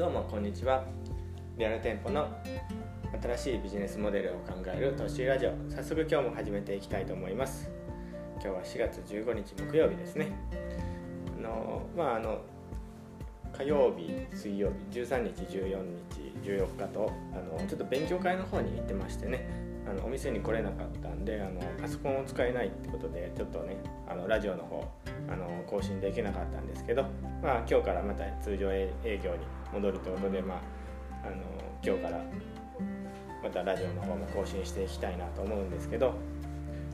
どうもこんにちは。リアル店舗の新しいビジネスモデルを考えるトッシーラジオ。早速今日も始めていきたいと思います。今日は4月15日木曜日ですね。あのまああの火曜日水曜日13日14日14日とあのちょっと勉強会の方に行ってましてね。あのお店に来れなかったんであのパソコンを使えないってことでちょっとねあのラジオの方あの更新できなかったんですけど、まあ、今日からまた通常営業に戻るということで、まあ、あの今日からまたラジオの方も更新していきたいなと思うんですけど、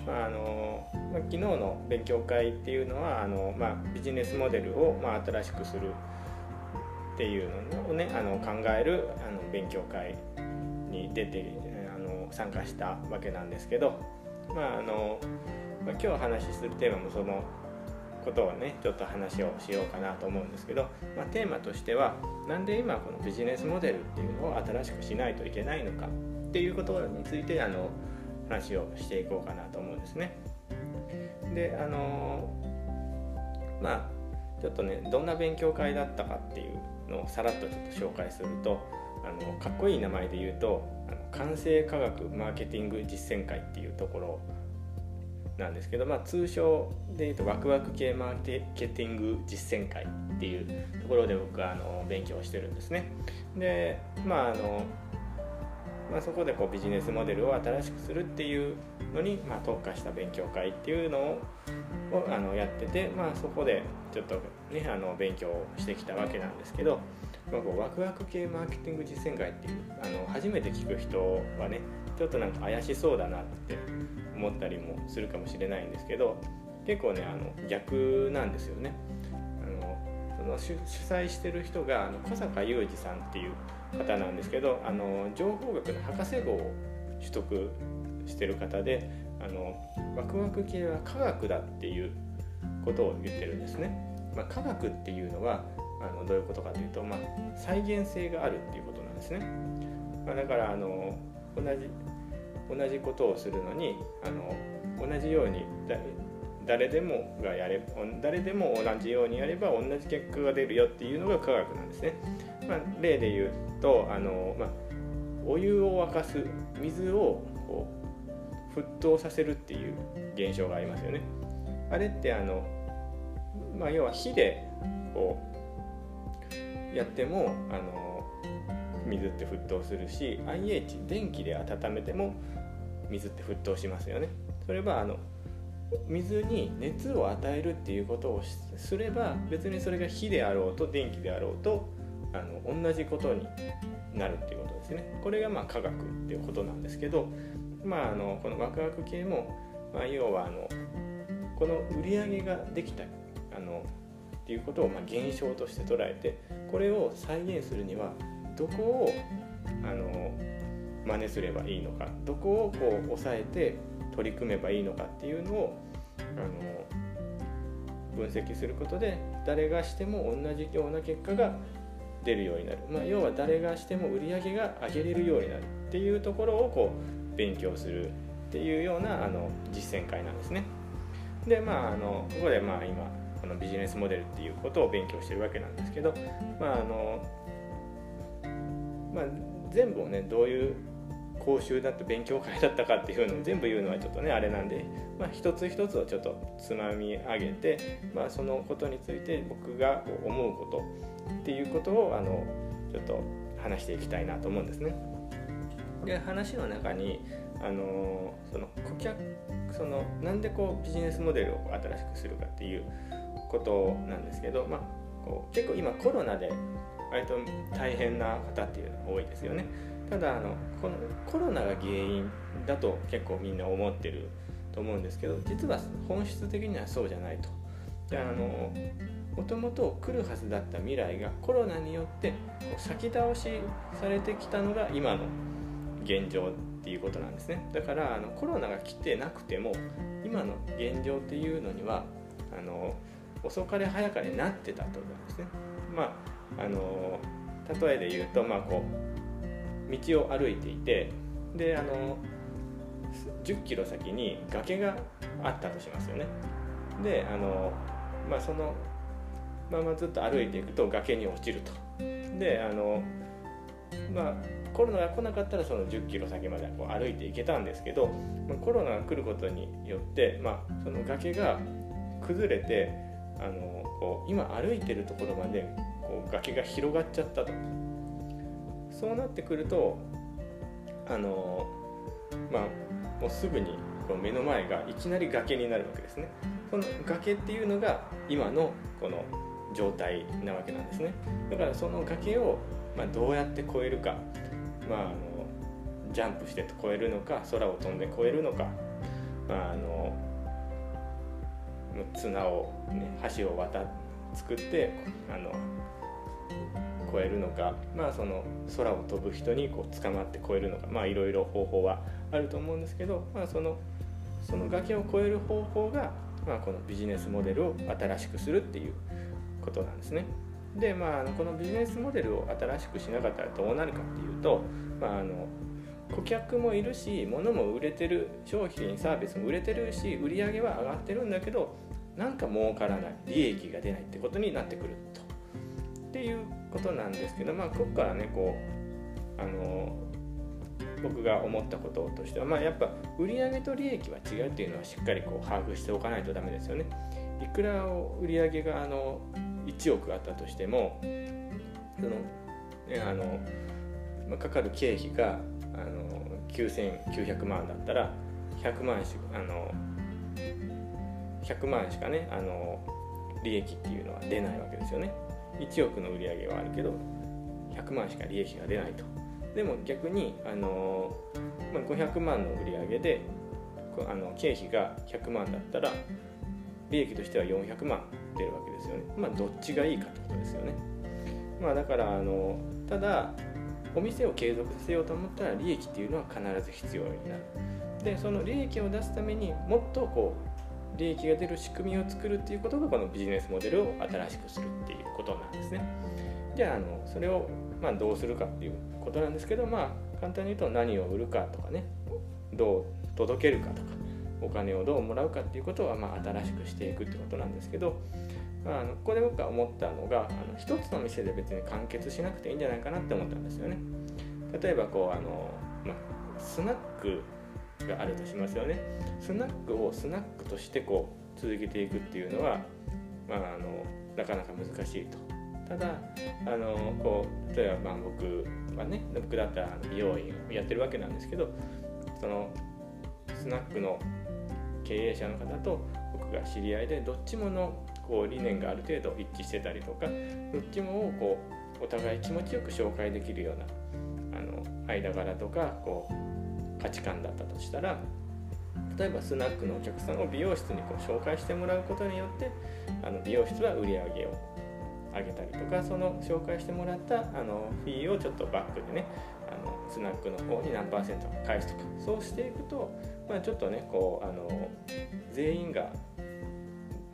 まああのまあ、昨日の勉強会っていうのはあの、まあ、ビジネスモデルを、まあ、新しくするっていうのをねあの考えるあの勉強会に出てあの参加したわけなんですけど、まああのまあ、今日話しするテーマもそのことをねちょっと話をしようかなと思うんですけど、まあ、テーマとしてはなんで今このビジネスモデルっていうのを新しくしないといけないのかっていうことについてあの話をしていこうかなと思うんですね。であのまあちょっとねどんな勉強会だったかっていうのをさらっとちょっと紹介するとあのかっこいい名前で言うとあの完成科学マーケティング実践会っていうところなんですけど、まあ、通称で言うとワクワク系マーケティング実践会っていうところで僕はあの勉強してるんですね。でまああのまあ、そこでこうビジネスモデルを新しくするっていうのに、まあ、特化した勉強会っていうのをあのやってて、まあ、そこでちょっと、ね、あの勉強してきたわけなんですけど、まあ、こうワクワク系マーケティング実践会っていうあの初めて聞く人はねちょっとなんか怪しそうだなって思ったりもするかもしれないんですけど結構ねあの逆なんですよね。あのその主催してる人があの小坂雄二さんっていう方なんですけどあの情報学の博士号を取得してる方であのワクワク系は科学だっていうことを言ってるんですね。まあ、科学っていうのはあのどういうことかというと、まあ、再現性があるっていうことなんですね。まあ、だからあの同じ同じことをするのにあの同じように誰でもがやれ誰でも同じようにやれば同じ結果が出るよっていうのが科学なんですね。まあ、例で言うとあの、まあ、お湯を沸かす水をこう沸騰させるっていう現象がありますよね。あれってあの、まあ、要は火でこうやってもあの水って沸騰するし IH 電気で温めても水って沸騰しますよね。それはあの水に熱を与えるっていうことをすれば別にそれが火であろうと電気であろうとあの同じことになるっていうことですね。これがまあ科学っていうことなんですけど、まあ、あのこのワクワク系も、まあ、要はあのこの売り上げができたあのっていうことをま現象として捉えてこれを再現するにはどこをあの真似すればいいのかどこをこう抑えて取り組めばいいのかっていうのをあの分析することで誰がしても同じような結果が出るようになる、まあ、要は誰がしても売り上げが上げれるようになるっていうところをこう勉強するっていうようなあの実践会なんですね。でまああのここでまあ今このビジネスモデルっていうことを勉強してるわけなんですけどまああのまあ全部をねどういう講習だった勉強会だったかっていうのを全部言うのはちょっとねあれなんで、まあ、一つ一つをちょっとつまみ上げて、まあ、そのことについて僕が思うことっていうことをあのちょっと話していきたいなと思うんですね。で話の中にあのその顧客そのなんでこうビジネスモデルを新しくするかっていうことなんですけど、まあ、こう結構今コロナで割と大変な方っていうのが多いですよね。ただあのこのコロナが原因だと結構みんな思ってると思うんですけど実は本質的にはそうじゃないと。であのもともと来るはずだった未来がコロナによって先倒しされてきたのが今の現状っていうことなんですねだからあのコロナが来てなくても今の現状っていうのにはあの遅かれ早かれなってたと思うんですねまああの例えで言うとまあこう道を歩いていてであの10キロ先に崖があったとしますよね。であのまあそのままずっと歩いていくと崖に落ちると。であのまあコロナが来なかったらその1 0キロ先までこう歩いていけたんですけど、まあ、コロナが来ることによって、まあ、その崖が崩れてあのこう今歩いてるところまでこう崖が広がっちゃったと。そうなってくるとあのまあもうすぐにこう目の前がいきなり崖になるわけですね。その崖っていうのが今のこの状態なわけなんですね。だからその崖をまあどうやって越えるか。まああのジャンプして越えるのか空を飛んで越えるのか。まああの綱を、ね、橋を渡作ってあの超えるのか、まあ、その空を飛ぶ人にこう捕まって超えるのかまあいろいろ方法はあると思うんですけど、まあ、そのその崖を越える方法が、まあ、このビジネスモデルを新しくするっていうことなんですね。でまあこのビジネスモデルを新しくしなかったらどうなるかっていうと、まあ、あの顧客もいるし物も売れてる商品サービスも売れてるし売り上げは上がってるんだけどなんか儲からない利益が出ないってことになってくると。っていうことなんですけどまあここからねこうあの僕が思ったこととしては、まあ、やっぱ売上と利益は違うっていうのはしっかりこう把握しておかないとダメですよね。いくら売上があの1億あったとしてもその、ねあの、かかる経費があの9900万だったら100万しあの100万しかねあの利益っていうのは出ないわけですよね。1億の売り上げはあるけど100万しか利益が出ないと。でも逆にあの、500万の売り上げであの経費が100万だったら利益としては400万出るわけですよね。まあどっちがいいかってことですよね。まあだからあのただお店を継続させようと思ったら利益っていうのは必ず必要になるでその利益を出すためにもっとこう利益が出る仕組みを作るっていうことがこのビジネスモデルを新しくするっていうことなんですね。じゃあのそれをまあどうするかっていうことなんですけどまあ簡単に言うと何を売るかとかねどう届けるかとかお金をどうもらうかっていうことはまあ新しくしていくってことなんですけど、まあ、あのここで僕が思ったのがあの一つの店で別に完結しなくていいんじゃないかなって思ったんですよね。例えばこうあの、まあ、スナックがあるとしますよねスナックをスナックとしてこう続けていくっていうのは、まあ、あのなかなか難しいとただあのこう例えばまあ僕はね僕だったら美容院をやってるわけなんですけどそのスナックの経営者の方と僕が知り合いでどっちものこう理念がある程度一致してたりとかどっちもをこうお互い気持ちよく紹介できるようなあの間柄とかこう価値観だったとしたら例えばスナックのお客さんを美容室にこう紹介してもらうことによってあの美容室は売り上げを上げたりとかその紹介してもらったあのフィーをちょっとバックでねスナックの方に何パーセント返すとかそうしていくと、まあ、ちょっとねこうあの全員が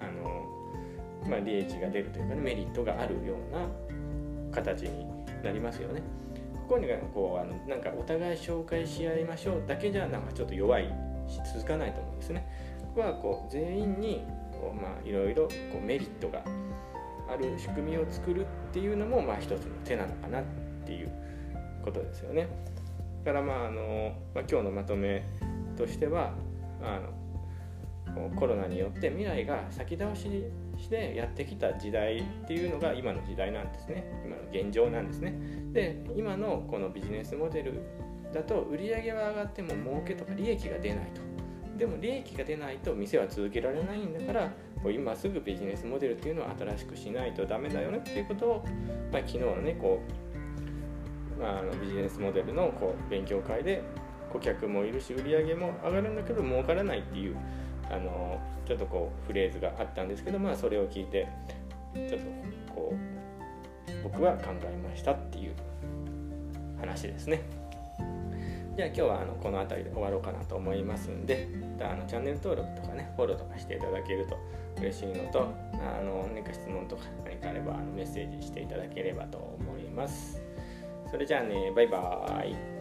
あの、まあ、利益が出るというか、ね、メリットがあるような形になりますよね。こにこうあのなんかお互い紹介し合いましょうだけじゃなんかちょっと弱いし続かないと思うんですね。ここはこう全員にこうまあいろいろこうメリットがある仕組みを作るっていうのもまあ一つの手なのかなっていうことですよね。だからまああの、まあ、今日のまとめとしてはあのコロナによって未来が先倒ししてやってきた時代っていうのが今の時代なんですね。今の現状なんですね。で今のこのビジネスモデルだと売上は上がっても儲けとか利益が出ないと。でも利益が出ないと店は続けられないんだから今すぐビジネスモデルっていうのを新しくしないとダメだよねっていうことを、まあ、昨日のねこう、ビジネスモデルのこう勉強会で顧客もいるし売り上げも上がるんだけど儲からないっていうあのちょっとこうフレーズがあったんですけどまあそれを聞いてちょっとこう僕は考えましたっていう話ですね。じゃあ今日はあのこの辺りで終わろうかなと思いますんであのチャンネル登録とかねフォローとかしていただけると嬉しいのとあの何か質問とか何かあればあのメッセージしていただければと思います。それじゃあねバイバーイ。